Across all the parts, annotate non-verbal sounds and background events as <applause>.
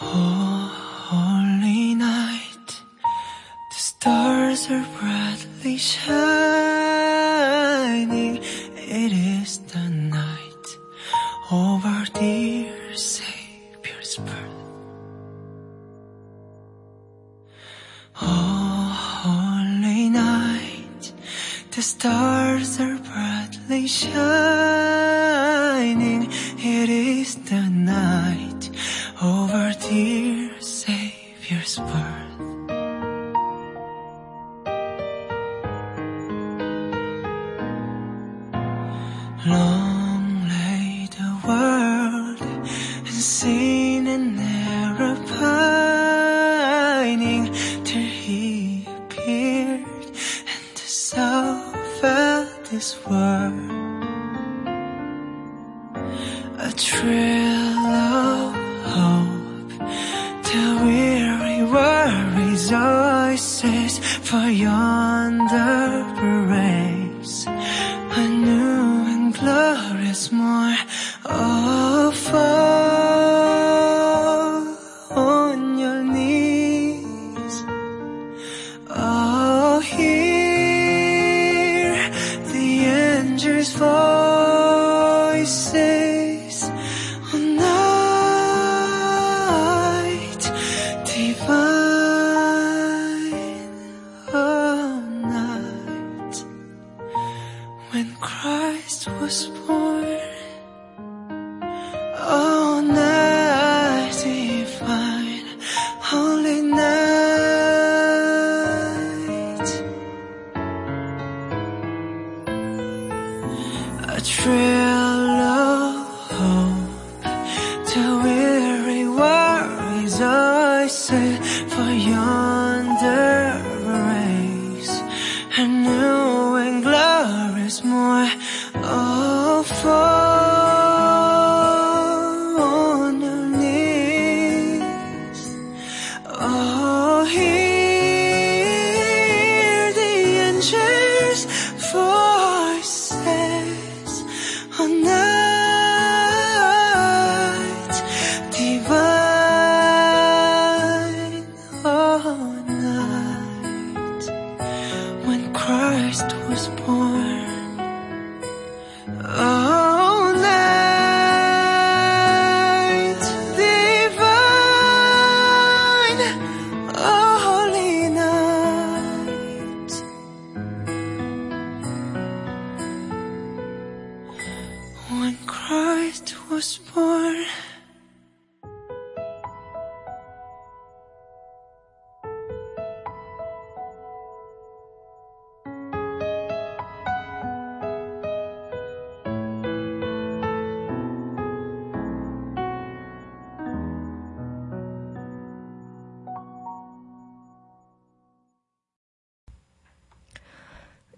Oh, holy night, the stars are brightly shining.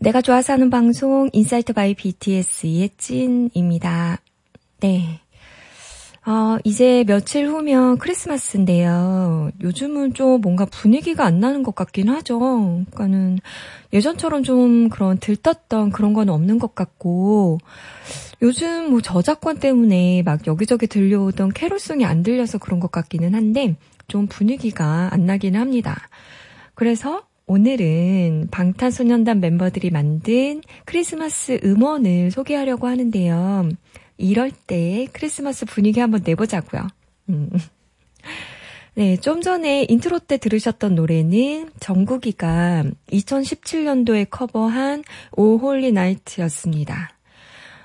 내가 좋아서 하는 방송 Insight by BTS의 찐입니다. 네. 어, 이제 며칠 후면 크리스마스인데요. 요즘은 좀 뭔가 분위기가 안 나는 것 같긴 하죠. 그러니까는 예전처럼 좀 그런 들떴던 그런 건 없는 것 같고, 요즘 뭐 저작권 때문에 막 여기저기 들려오던 캐롤송이 안 들려서 그런 것 같기는 한데, 좀 분위기가 안 나긴 합니다. 그래서 오늘은 방탄소년단 멤버들이 만든 크리스마스 음원을 소개하려고 하는데요. 이럴 때 크리스마스 분위기 한번 내보자고요. 음. 네, 좀 전에 인트로 때 들으셨던 노래는 정국이가 2017년도에 커버한 O Holy Night였습니다.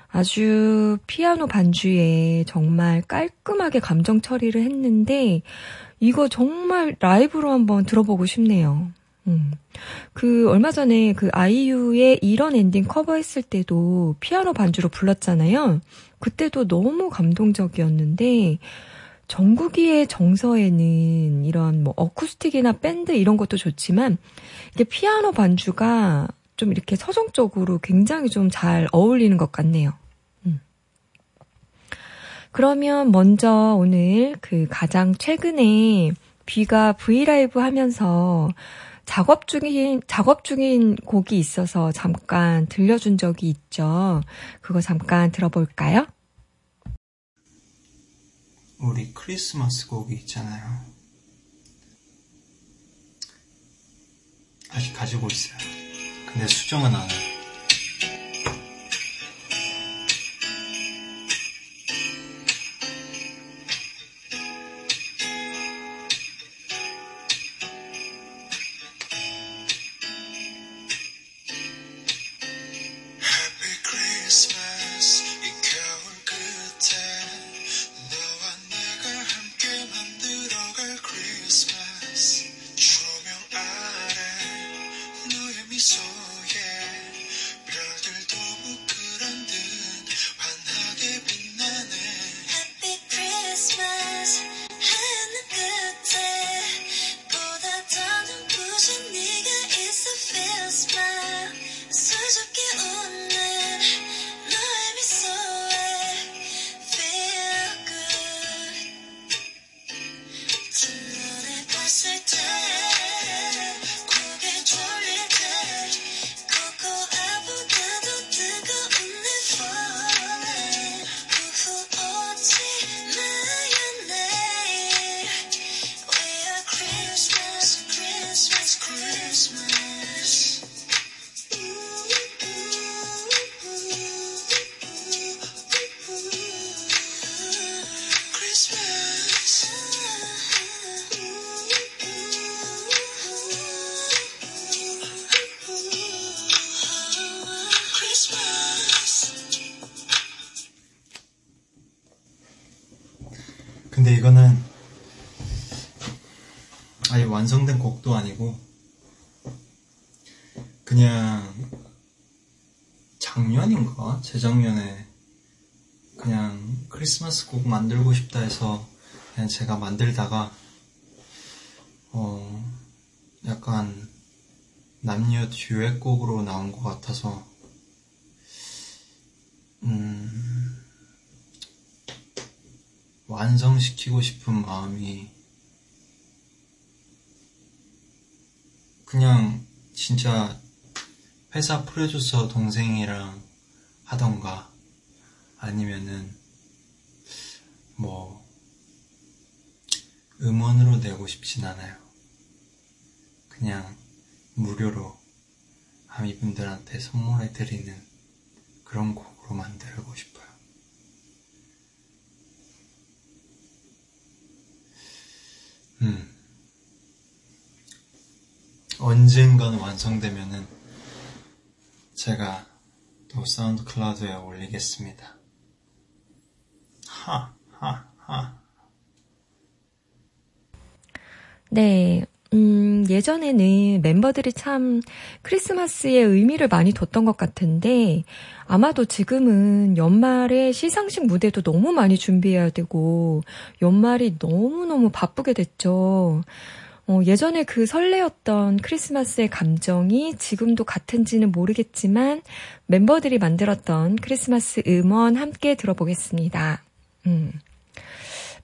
아주 피아노 반주에 정말 깔끔하게 감정 처리를 했는데 이거 정말 라이브로 한번 들어보고 싶네요. 음. 그 얼마 전에 그 아이유의 이런 엔딩 커버했을 때도 피아노 반주로 불렀잖아요. 그때도 너무 감동적이었는데 정국이의 정서에는 이런 뭐 어쿠스틱이나 밴드 이런 것도 좋지만 이게 피아노 반주가 좀 이렇게 서정적으로 굉장히 좀 잘 어울리는 것 같네요. 음. 그러면 먼저 오늘 그 가장 최근에 비가 브이라이브 하면서 작업 중인, 작업 중인 곡이 있어서 잠깐 들려준 적이 있죠. 그거 잠깐 들어볼까요? 우리 크리스마스 곡이 있잖아요. 아직 가지고 있어요. 근데 수정은 안 해요. 싶다 해서 그냥 제가 만들다가 어 약간 남녀 듀엣곡으로 나온 것 같아서 음 완성시키고 싶은 마음이 그냥 진짜 회사 프로듀서 동생이랑 하던가 아니면은 뭐 음원으로 내고 싶진 않아요. 그냥 무료로 아미분들한테 선물해 드리는 그런 곡으로 만들고 싶어요. 음. 언젠간 완성되면은 제가 또 사운드 클라우드에 올리겠습니다. 하, 네, 음, 예전에는 멤버들이 참 크리스마스에 의미를 많이 뒀던 것 같은데, 아마도 지금은 연말에 시상식 무대도 너무 많이 준비해야 되고, 연말이 너무너무 바쁘게 됐죠. 어, 예전에 그 설레었던 크리스마스의 감정이 지금도 같은지는 모르겠지만, 멤버들이 만들었던 크리스마스 음원 함께 들어보겠습니다. 음.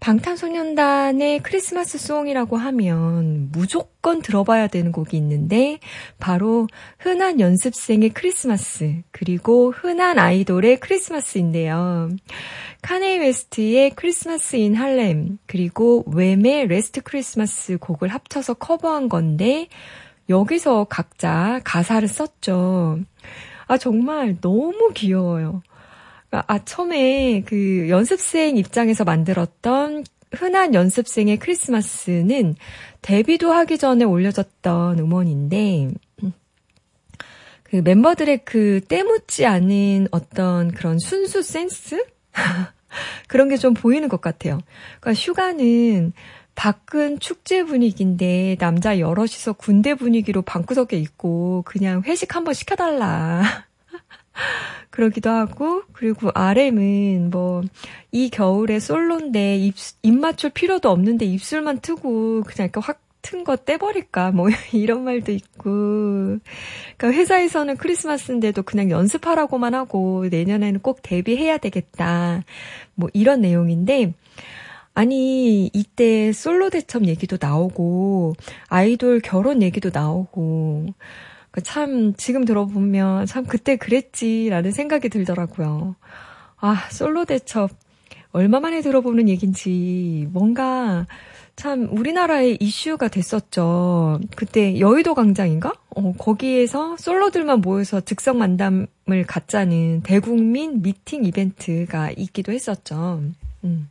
방탄소년단의 크리스마스 song이라고 하면 무조건 들어봐야 되는 곡이 있는데 바로 흔한 연습생의 크리스마스 그리고 흔한 아이돌의 크리스마스인데요. 카네이 웨스트의 Christmas in Harlem 그리고 웸의 Last Christmas 곡을 합쳐서 커버한 건데 여기서 각자 가사를 썼죠. 아 정말 너무 귀여워요. 아, 처음에 그 연습생 입장에서 만들었던 흔한 연습생의 크리스마스는 데뷔도 하기 전에 올려졌던 음원인데, 그 멤버들의 그 때묻지 않은 어떤 그런 순수 센스? <laughs> 그런 게 좀 보이는 것 같아요. 그러니까 휴가는 밖은 축제 분위기인데 남자 여럿이서 군대 분위기로 방구석에 있고 그냥 회식 한번 시켜달라. <laughs> 그러기도 하고, 그리고 RM은 뭐, 이 겨울에 솔로인데 입, 입 맞출 필요도 없는데 입술만 트고 그냥 이렇게 확 튼 거 떼버릴까? 뭐, <laughs> 이런 말도 있고. 그러니까 회사에서는 크리스마스인데도 그냥 연습하라고만 하고 내년에는 꼭 데뷔해야 되겠다. 뭐, 이런 내용인데, 아니, 이때 솔로 대첩 얘기도 나오고, 아이돌 결혼 얘기도 나오고, 그 참 지금 들어보면 참 그때 그랬지라는 생각이 들더라고요. 아, 솔로 대첩 얼마 만에 들어보는 얘긴지 뭔가 참 우리나라의 이슈가 됐었죠. 그때 여의도 광장인가? 어, 거기에서 솔로들만 모여서 즉석 만담을 갖자는 대국민 미팅 이벤트가 있기도 했었죠. 음.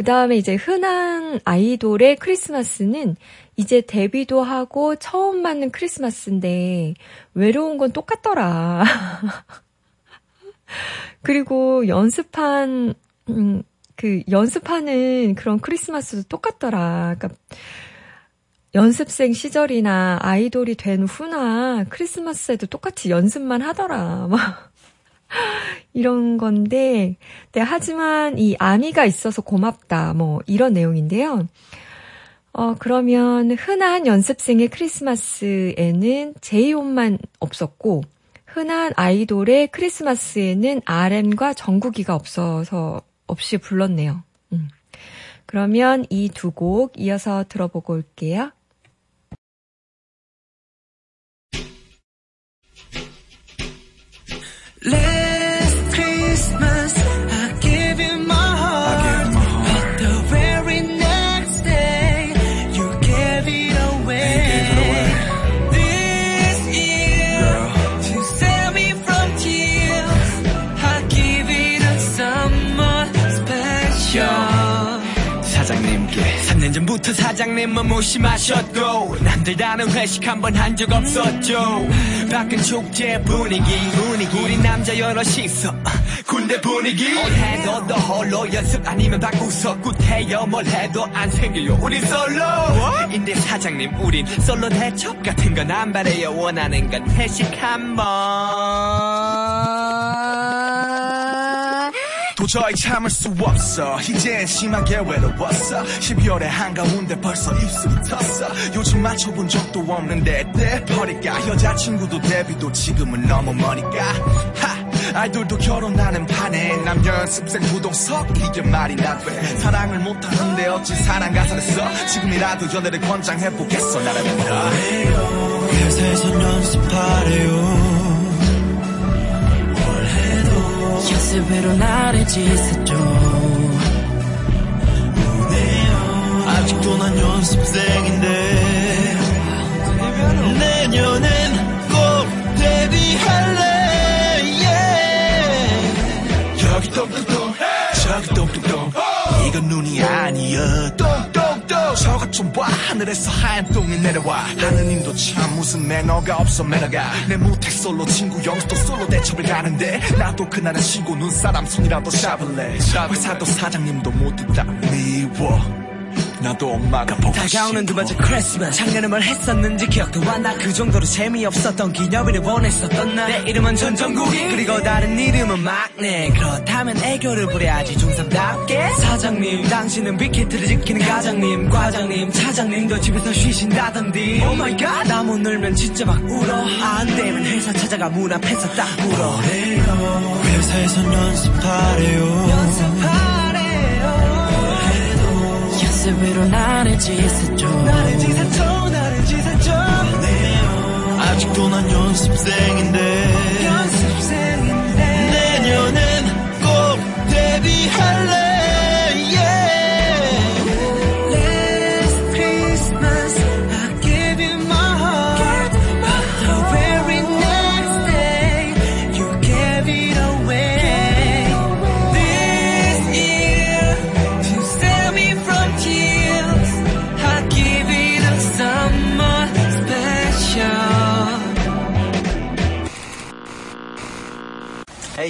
그 다음에 이제 흔한 아이돌의 크리스마스는 이제 데뷔도 하고 처음 맞는 크리스마스인데 외로운 건 똑같더라. <laughs> 그리고 연습한 음, 그 연습하는 그런 크리스마스도 똑같더라. 그러니까 연습생 시절이나 아이돌이 된 후나 크리스마스에도 똑같이 연습만 하더라. 막 <laughs> 이런 건데, 네, 하지만 이 아미가 있어서 고맙다. 뭐 이런 내용인데요. 어, 그러면 흔한 연습생의 크리스마스에는 제이홉만 없었고, 흔한 아이돌의 크리스마스에는 RM과 정국이가 없어서 없이 불렀네요. 음. 그러면 이 두 곡 이어서 들어보고 올게요. Let 전부터 사장님은 무심하셨고 남들 다는 회식 한 번 한 적 없었죠. 밖은 축제 분위기 분위기. 우리 남자 여럿이 있어 군대 분위기. 올해도 너 홀로 연습 아니면 바꾸서 굿해요 뭘 해도 안 생겨요. 우린 솔로. 인데 사장님 우린 솔로 대첩 같은 건 안 바래요. 원하는 건 회식 한번 도저히 참을 수 없어. 이제 심하게 외로웠어. 12월의 한가운데 벌써 입술이 텄어. 요즘 맞춰본 적도 없는데 때 버릴까? 여자친구도 데뷔도 지금은 너무 머니까. 하 아이돌도 결혼하는 판에 남녀 연습생 부동석 이게 말이나 돼. 사랑을 못하는데 어찌 사랑 가사를 써? 지금이라도 연애를 권장해보겠어 나라면. 다 회사에서 연습하래요 연습으로 나를 짓었죠. 아직도 난 연습생인데 내년엔 꼭 데뷔할래. Yeah. 여기 똥똥똥 저기 똥똥똥 이건 눈이 아니야 저 것 좀 봐. 하늘에서 하얀 똥이 내려와. 하느님도 참 무슨 매너가 없어 매너가. 내 무택 솔로 친구 영수도 솔로 대첩을 가는데 나도 그날은 신고 눈사람 손이라도 잡을래 회사도 사장님도 모두 다. 미워 나도 엄마가 보고 다가오는 두 번째 크리스마스. 작년에 뭘 했었는지 기억도 안 나. 그 정도로 재미없었던 기념일을 원했었던 나내 이름은 전정국이 그리고 다른 이름은 막내. 그렇다면 애교를 부려야지 중삼답게. 사장님 당신은 빅히트를 지키는 가장님 과장님 차장님도 집에서 쉬신다던디. Oh my god 나못 놀면 진짜 막 울어. 안 되면 회사 찾아가 문 앞에서 딱 울어. 회사에서 연습하래요. 연습하 가슴 위로 나를 지었죠 나를 지었죠 나를 지었죠 아직도 난 연습생인데. 연습생인데. 내년엔 꼭 데뷔할래. Hey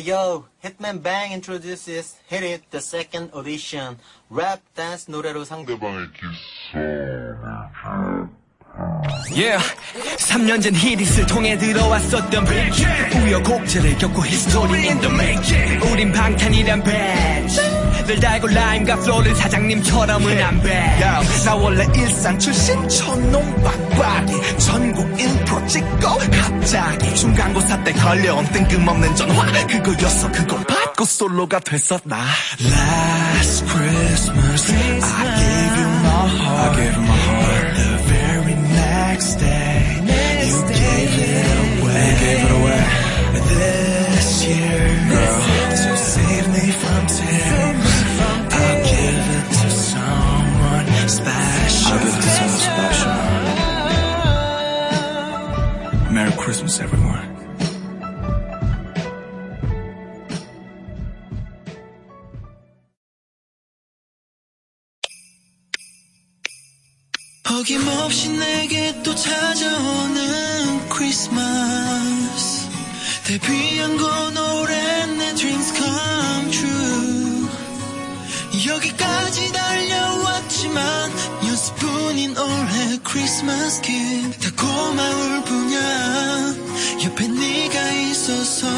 yo, Hitman Bang introduces Hit It the second audition rap dance 노래로 상대방의 기싸움을 Yeah, 3년 전 히릿을 통해 들어왔었던 빅힛 우여곡절을 겪고 히스토리 in the making. 우린 방탄이란 밴드 늘 달고 rhyme과 flow를 사장님처럼은 안배 나 원래 일산 출신 촌놈 빡빡이. 전국 1프로 찍고 갑자기. 중간고사 때 걸려온 뜬금없는 전화. 그거였어 그거 받고 솔로가 됐었나? Last Christmas I gave you my heart special. I give to someone special. Merry Christmas, everyone. 어김없이 내게 또 찾아오는 크리스마스 데뷔한 건 오랜 내 dreams come true 여기까지 달려온 왔지만 연습뿐인 올해 크리스마스 기다 고마울 뿐이야. 옆에 네가 있어서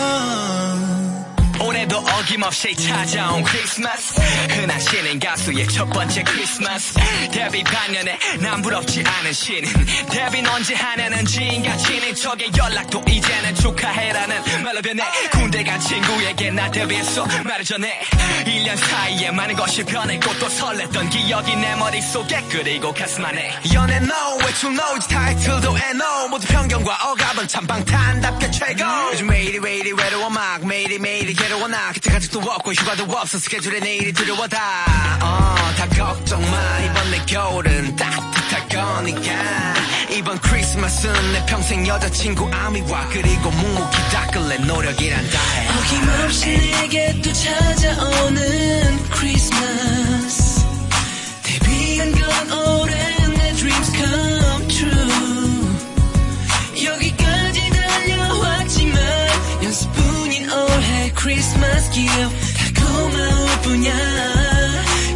올해도 어김없이 찾아온 크리스마스. 흔한 신인 가수의 첫 번째 크리스마스. 데뷔 반년에 난 부럽지 않은 신인. 데뷔 언제 하냐는 지인과 친인 척의 연락도 이제는 축하해라는 말로 변해. 군대 간 친구에게 나 데뷔했어. 말을 전해. 1년 사이에 많은 것이 변했고 또 설렜던 기억이 내 머릿속에 그리고 가슴 안에. 연애 no 외출 no 타이틀도 NO 모두 편견과 억압은 참 방탄답게 최고. 요즘 왜 이리 왜 이리 외로워? 막 매일이 매일이 괴로워. 나 그때 가족도 없고 휴가도 없어 스케줄에 내일이 두려워 다. 어, 다 걱정 마. 이번 내 겨울은 따뜻할 거니까. 이번 크리스마스는 내 평생 여자친구 아미와 그리고 묵묵히 닦을래 노력이란 다해 어김없이 내게 또 찾아오는 크리스마스. 데뷔한 건 오랜 내 dreams come 크리스마스 기억 다 고마울 뿐이야.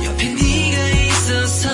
옆에 네가 있어서.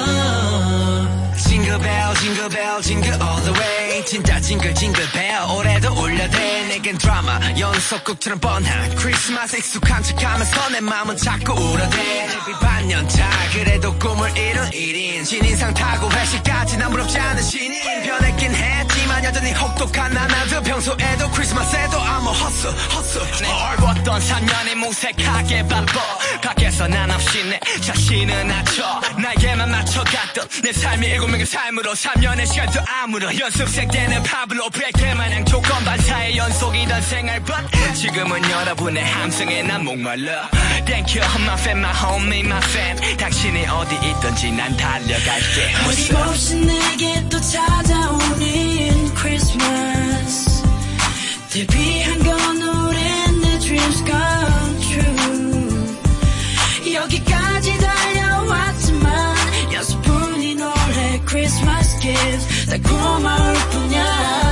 징글벨 징글벨 징글 all the way. 진짜 징글 징글벨 올해도 울려대. 내겐 드라마 연속극처럼 뻔한 크리스마스 익숙한 척하면서 내 맘은 자꾸 울어대. 데뷔 반년차. 그래도 꿈을 이룬 1인 신인상 타고 회식까지 난 부럽지 않은 신인. 변했긴 했지만 여전히 혹독한 나나도 평소에도 크리스마스에도 I'm a hustle hustle 얼었던 3년이 무색하게 바빠. 밖에서 난 없이 내 자신을 낮춰. 나에게만 맞춰갔던 내 삶이 일곱 명의 삶으로 3년의 시간도 아무런 연습생 때는 파블로 베개 마냥 조건 반사의 연속이던 생활 but 지금은 여러분의 함성에 난 목말라. Thank you my fan my homie my fan 당신이 어디 있든지 난 달려갈게. 어림없이 내게 또 찾아오 는 크리스마스 데뷔한 건 오랜 내 dreams come true. 여기까지 달려왔지만 연습뿐인 올해 크리스마스 기ft 다 고마울 뿐이야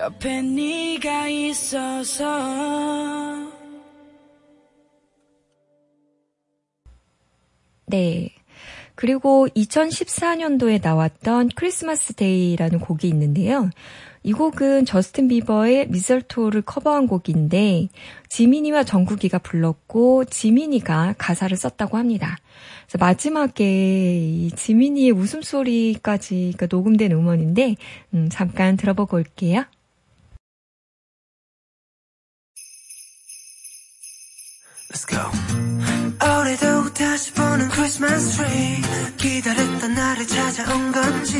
옆에 네가 있어서 네. 그리고 2014년도에 나왔던 Christmas Day라는 곡이 있는데요. 이 곡은 저스틴 비버의 Mistletoe를 커버한 곡인데 지민이와 정국이가 불렀고 지민이가 가사를 썼다고 합니다. 마지막에 이 지민이의 웃음소리까지 녹음된 음원인데 음, 잠깐 들어보고 올게요. Let's go. 올해도 다시 보는 크리스마스 트리 기다렸던 날이 찾아온 건지.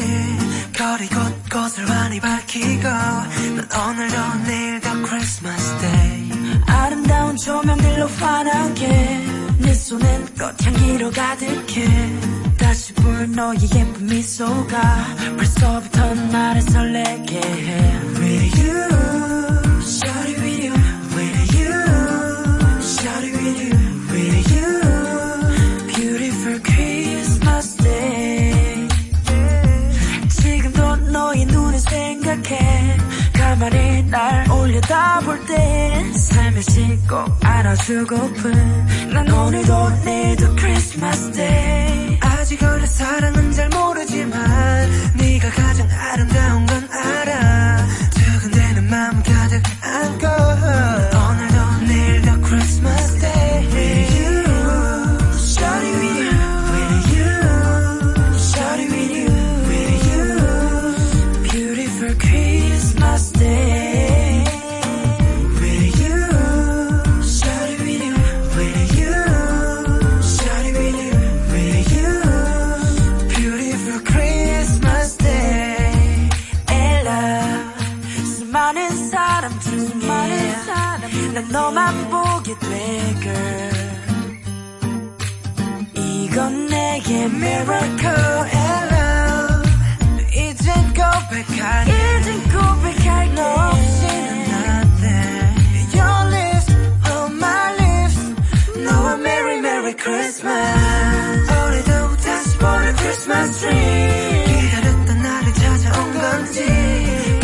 거리 곳곳을 환히 밝히고. 난 오늘도 내일도 Christmas Day 아름다운 조명들로 환하게. 내 손엔 꽃향기로 가득해. 다시 볼 너의 예쁜 미소가. 벌써부터 나를 설레게 해. With you, 가만히 날 올려다볼 때 살며시 꼭 안아주고픈 난 오늘도 내일도 Christmas Day 아직 어려 사랑은 잘 모르지만 네가 가장 아름다운 건 알아 건 내게 miracle and love 이젠 고백할게 이젠 고백할게 너 없이는 nothing Your lips on my lips 너와 merry merry Christmas 오늘도 다시 보는 Christmas tree 기다렸던 날이 찾아온 건지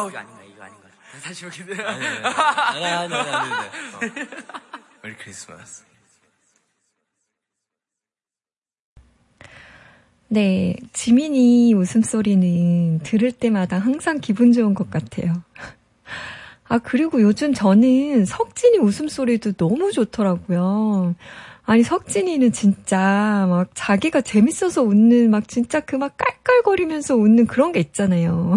아우 이거 아닌가 이거 아닌가 다시 보기도 아니, 아니, 아니, 아니, 아니. 어. 메리 크리스마스. 네, 지민이 웃음소리는 들을 때마다 항상 기분 좋은 것 같아요. 아, 그리고 요즘 저는 석진이 웃음소리도 너무 좋더라고요. 아니, 석진이는 진짜 막 자기가 재밌어서 웃는 막 진짜 그 막 깔깔거리면서 웃는 그런 게 있잖아요.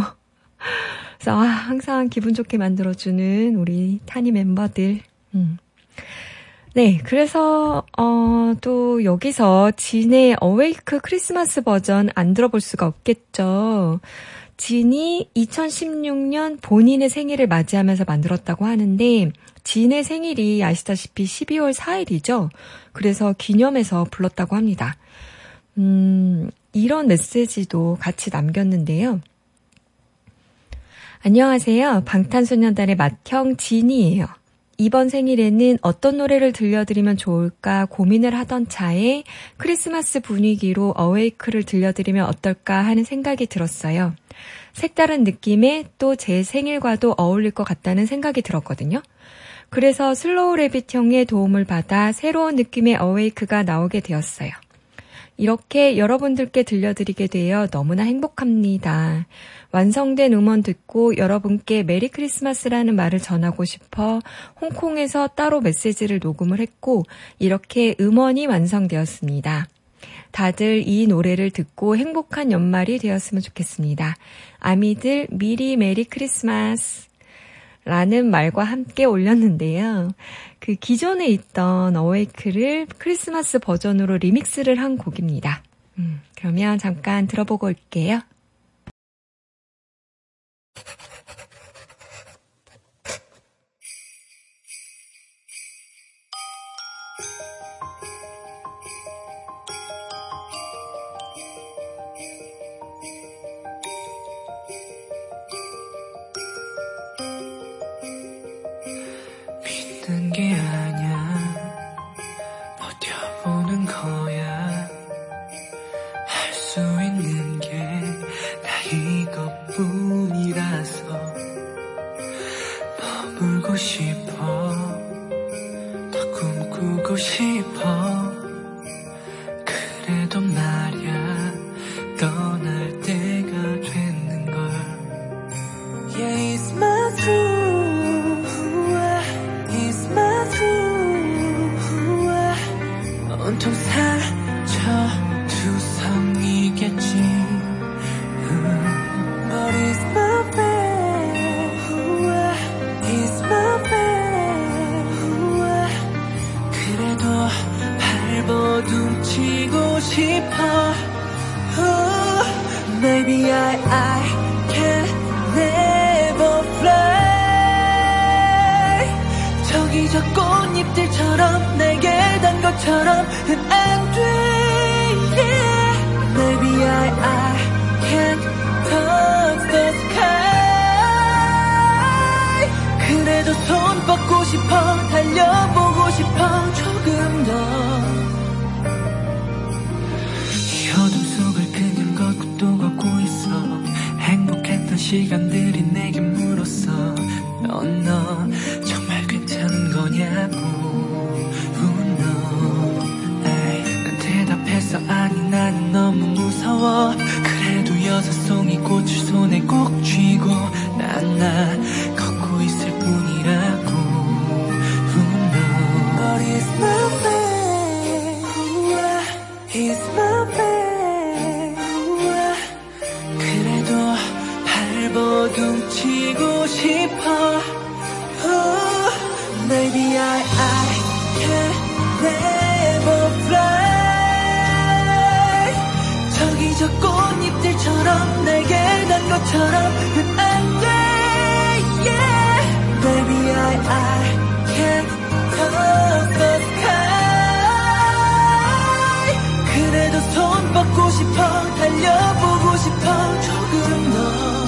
그래서 아, 항상 기분 좋게 만들어주는 우리 타니 멤버들. 음. 네, 그래서 어, 또 여기서 진의 어웨이크 크리스마스 버전 안 들어볼 수가 없겠죠. 진이 2016년 본인의 생일을 맞이하면서 만들었다고 하는데 진의 생일이 아시다시피 12월 4일이죠. 그래서 기념해서 불렀다고 합니다. 음, 이런 메시지도 같이 남겼는데요. 안녕하세요. 방탄소년단의 맏형 진이에요. 이번 생일에는 어떤 노래를 들려드리면 좋을까 고민을 하던 차에 크리스마스 분위기로 Awake를 들려드리면 어떨까 하는 생각이 들었어요. 색다른 느낌에 또 제 생일과도 어울릴 것 같다는 생각이 들었거든요. 그래서 슬로우 레빗 형의 도움을 받아 새로운 느낌의 Awake가 나오게 되었어요. 이렇게 여러분들께 들려드리게 되어 너무나 행복합니다. 완성된 음원 듣고 여러분께 Merry Christmas라는 말을 전하고 싶어 홍콩에서 따로 메시지를 녹음을 했고 이렇게 음원이 완성되었습니다. 다들 이 노래를 듣고 행복한 연말이 되었으면 좋겠습니다. 아미들 미리 Merry Christmas 라는 말과 함께 올렸는데요. 그 기존에 있던 Awake를 크리스마스 버전으로 리믹스를 한 곡입니다. 음, 그러면 잠깐 들어보고 올게요. Christmas. 그래도 손 뻗고 싶어, 달려보고 싶어, 조금 더.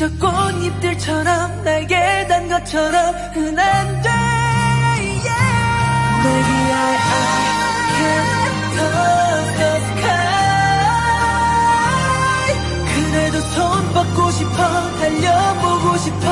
저기 저 꽃잎들처럼 날개 단 것처럼은 안 돼. Yeah. Maybe I can't touch the sky. 그래도 손 뻗고 싶어, 달려보고 싶어,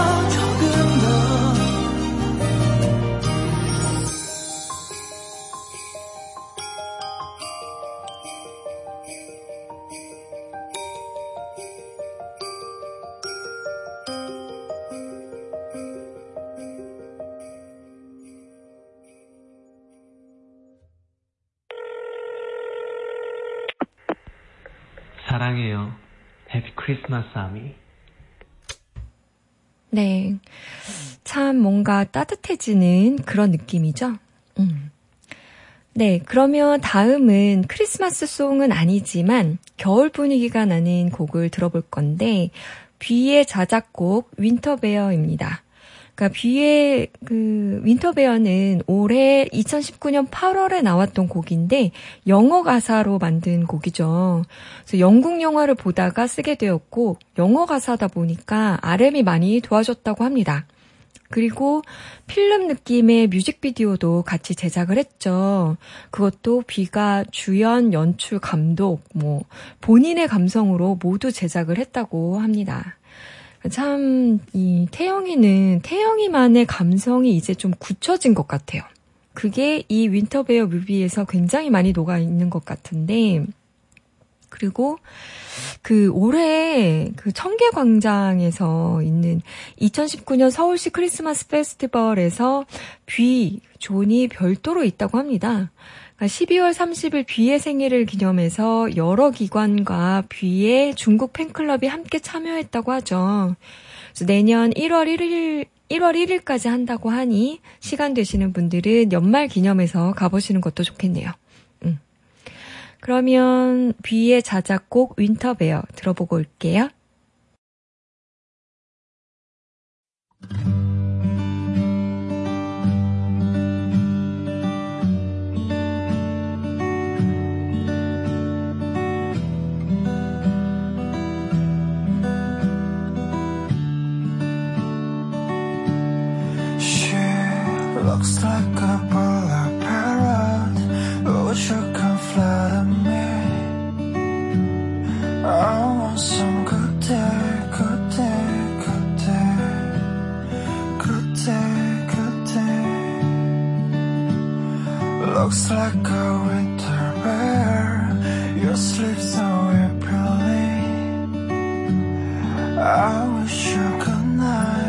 사랑해요. 해피 크리스마스 아미. 네. 참 뭔가 따뜻해지는 그런 느낌이죠? 음. 네. 그러면 다음은 크리스마스 송은 아니지만 겨울 분위기가 나는 곡을 들어볼 건데, 뷔의 자작곡 윈터베어입니다. 그러니까 뷔의 그 윈터베어는 올해 2019년 8월에 나왔던 곡인데 영어 가사로 만든 곡이죠. 그래서 영국 영화를 보다가 쓰게 되었고 영어 가사다 보니까 RM이 많이 도와줬다고 합니다. 그리고 필름 느낌의 뮤직비디오도 같이 제작을 했죠. 그것도 비가 주연, 연출, 감독, 뭐 본인의 감성으로 모두 제작을 했다고 합니다. 참, 이 태영이는 태영이만의 감성이 이제 좀 굳혀진 것 같아요. 그게 이 Winter Bear 뮤비에서 굉장히 많이 녹아 있는 것 같은데, 그리고 그 올해 그 청계광장에서 있는 2019년 서울시 크리스마스 페스티벌에서 뷔 zone이 별도로 있다고 합니다. 12월 30일 뷔의 생일을 기념해서 여러 기관과 뷔의 중국 팬클럽이 함께 참여했다고 하죠. 내년 1월 1일 1월 1일까지 한다고 하니 시간 되시는 분들은 연말 기념해서 가보시는 것도 좋겠네요. 음. 그러면 뷔의 자작곡 윈터베어 들어보고 올게요. Looks like a black parrot. Wish you could flatter me. I want some good day, good day, good day, good day, good day. Looks like a winter bear. You sleep so happily. I wish you good night,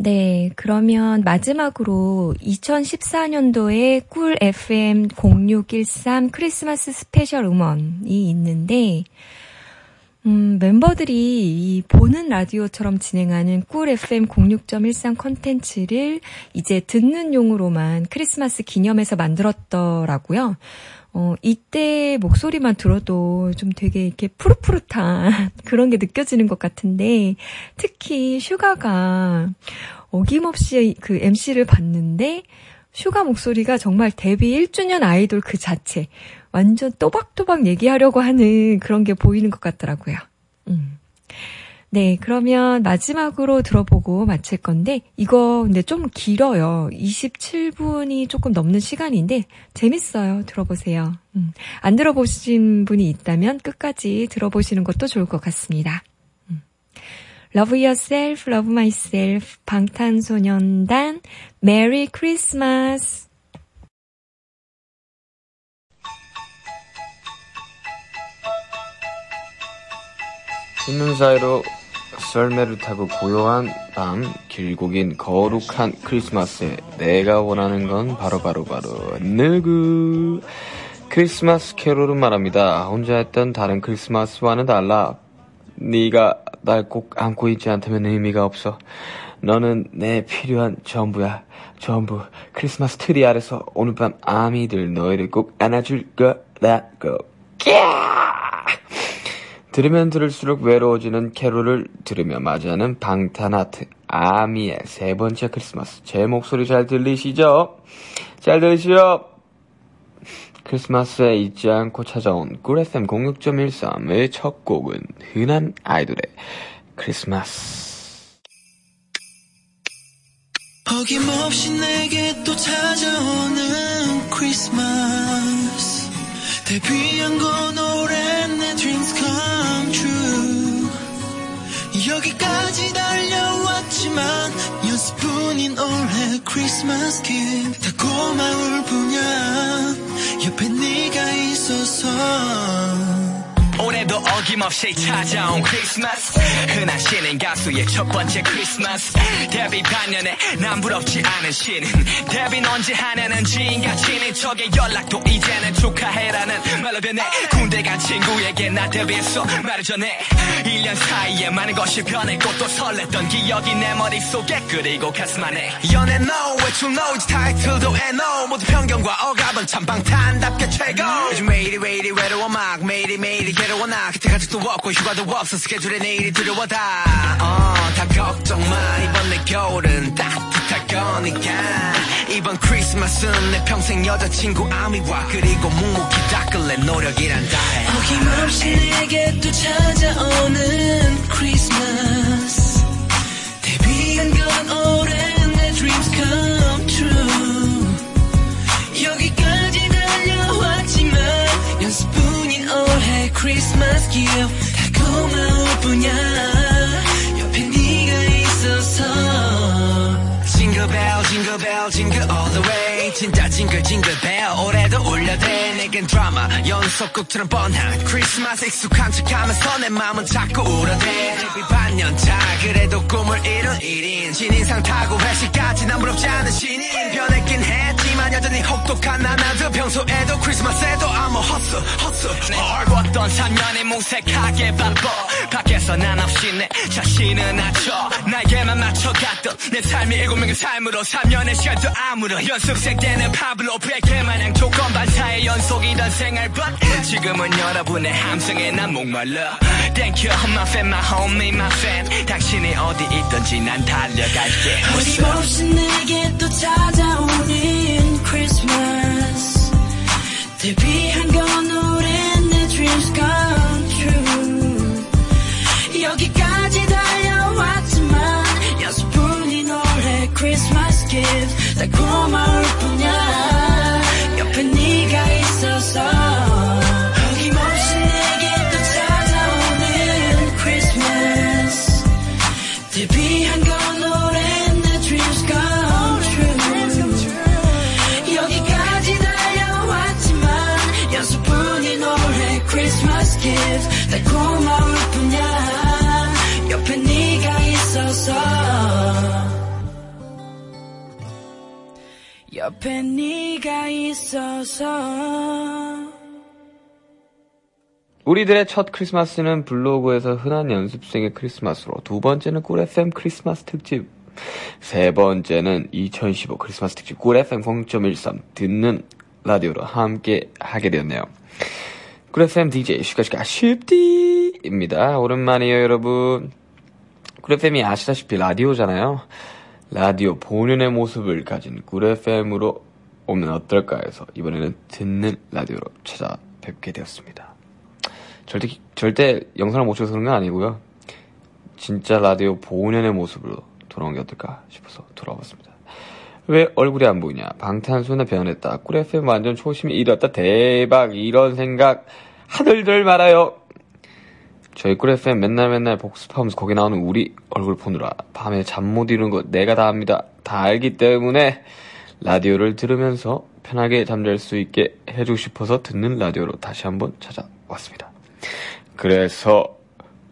네, 그러면 마지막으로 2014년도에 꿀 FM 0613 크리스마스 스페셜 음원이 있는데, 음, 멤버들이 이 보는 라디오처럼 진행하는 꿀 FM 06.13 컨텐츠를 이제 듣는 용으로만 크리스마스 기념해서 만들었더라고요. 어, 이때 목소리만 들어도 좀 되게 이렇게 푸릇푸릇한 <laughs> 그런 게 느껴지는 것 같은데, 특히 슈가가 어김없이 그 MC를 봤는데, 슈가 목소리가 정말 데뷔 1주년 아이돌 그 자체, 완전 또박또박 얘기하려고 하는 그런 게 보이는 것 같더라고요. 음. 네, 그러면 마지막으로 들어보고 마칠 건데, 이거 근데 좀 길어요. 27분이 조금 넘는 시간인데, 재밌어요. 들어보세요. 음. 안 들어보신 분이 있다면 끝까지 들어보시는 것도 좋을 것 같습니다. 음. Love Yourself, Love Myself, 방탄소년단, Merry Christmas. 있는 사이로 썰매를 타고 고요한 밤 길고 긴 거룩한 크리스마스에 내가 원하는 건 바로 바로 바로 누구 크리스마스 캐롤은 말합니다. 혼자 했던 다른 크리스마스와는 달라 네가 날 꼭 안고 있지 않다면 의미가 없어. 너는 내 필요한 전부야. 전부. 크리스마스 트리 아래서 오늘 밤 아미들 너희를 꼭 안아줄 거라고. 들으면 들을수록 외로워지는 캐롤을 들으며 맞이하는 방탄아트 아미의 세 번째 크리스마스. 제 목소리 잘 들리시죠? 잘 들으시죠? 크리스마스에 잊지 않고 찾아온 꿀FM 06.13의 첫 곡은 흔한 아이돌의 크리스마스. 어김없이 내게 또 찾아오는 크리스마스 데뷔한 건내 dreams come true. 여기까지 달려왔지만 연습뿐인 올해 크리스마스 기다 고마울 뿐이야. 옆에 네가 있어서 올해도 어김없이 찾아온 크리스마스. 흔한 신인 가수의 첫 번째 크리스마스. 데뷔 반년에 난 부럽지 않은 신인. 데뷔는 언제 하냐는 지 인가치는 척의 연락도 이제는 축하해라는 말로 변해 군대 간 친구에게 나 데뷔했어. 말을 전해. 1년 사이에 많은 것이 변했고 또 설렜던 기억이 내 머릿속에 그리고 가슴 안에. 연애 no 외출 no 타이틀도 NO 모두 편견과 억압은 참 방탄답게 최고. 요즘 왜 이리 왜 이리 외로워 막 매일이 매일이 괴로워 나. 그때 가족도 없고 휴가도 없어. 스케줄에 내일이 두려워 다. 어, 다 걱정 마. 이번 내 겨울은 따뜻할 거니까. 이번 크리스마스는 내 평생 여자친구 아미와 그리고 묵묵히 닦을래 노력이란 다해 어김없이 내게 또 찾아오는 크리스마스. 데뷔한 건 오랜 내 dreams come true. 여기까지 달려왔지만 올해 크리스마스 기억 다 고마울 뿐이야. 옆에 네가 있어서. 징글벨 징글벨 징글 all the way. 진짜 징글 징글벨 올해도 울려대. 내겐 드라마 연속극처럼 뻔한 크리스마스 익숙한 척하면서 내 맘은 자꾸 울어대. 데뷔 반년차 그래도 꿈을 이룬 1인 신인상 타고 회식까지 난 부럽지 않은 신인. 변했긴 했지 만 여전히 혹독한 나나도 평소에도 크리스마스에도 I'm a hustle hustle 얼었던 3년이 무색하게 바빠. 밖에서 난 없이 내 자신을 낮춰. 나에게만 맞춰갔던 내 삶이 일곱 명의 삶으로 3년의 시간도 아무런 연습생 때는 파블로 베개 마냥 조건 반사의 연속이던 생활 but 지금은 여러분의 함성에 난 목말라. Thank you my fan my homie my fan 당신이 어디 있든지 난 달려갈게. 어림없이 내게 또 찾아오는 크리스마스 데뷔한 건 오랜 내 dreams come true. 여기까지 달려왔지만 연습뿐인 올해 크리스마스 gift. 다 고마울 뿐이야. 옆에 네가 있어서 옆에 네가 있어서 우리들의 첫 크리스마스는 블로그에서 흔한 연습생의 크리스마스로, 두 번째는 꿀 FM 크리스마스 특집, 세 번째는 2015 크리스마스 특집 꿀 FM 0.13 듣는 라디오로 함께 하게 되었네요. 꿀 FM DJ 슈가슈가 슙디입니다. 오랜만이에요, 여러분. 꿀 FM이 아시다시피 라디오잖아요. 라디오 본연의 모습을 가진 꿀 FM으로 오면 어떨까 해서 이번에는 듣는 라디오로 찾아뵙게 되었습니다. 절대, 절대 영상을 못 찍어서 그런 건 아니고요. 진짜 라디오 본연의 모습으로 돌아온 게 어떨까 싶어서 돌아왔습니다. 왜 얼굴이 안 보이냐? 방탄소년단 변했다. 꿀 FM 완전 초심이 잃었다. 대박. 이런 생각 하늘들 말아요. 저희 꿀 FM 맨날 맨날 복습하면서 거기 나오는 우리 얼굴 보느라 밤에 잠 못 이루는 거 내가 다 합니다. 다 알기 때문에 라디오를 들으면서 편하게 잠잘 수 있게 해주고 싶어서 듣는 라디오로 다시 한번 찾아왔습니다. 그래서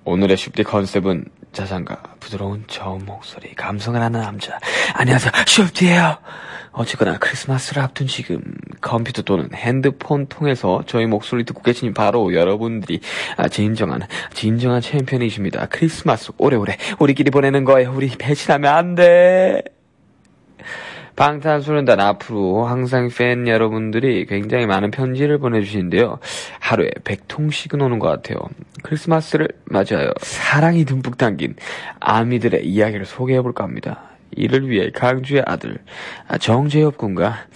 오늘의 슈디 컨셉은 자장가, 부드러운 저음 목소리, 감성을 하는 남자. 안녕하세요, 슈디예요. 어쨌거나 크리스마스를 앞둔 지금 컴퓨터 또는 핸드폰 통해서 저희 목소리 듣고 계신 바로 여러분들이 아, 진정한 진정한 챔피언이십니다. 크리스마스 오래오래 우리끼리 보내는 거예요. 우리 배신하면 안 돼. 방탄소년단 앞으로 항상 팬 여러분들이 굉장히 많은 편지를 보내주시는데요. 하루에 100통씩은 오는 것 같아요. 크리스마스를 맞아요. 사랑이 듬뿍 담긴 아미들의 이야기를 소개해볼까 합니다. 이를 위해 강주의 아들 아, 정재엽 군과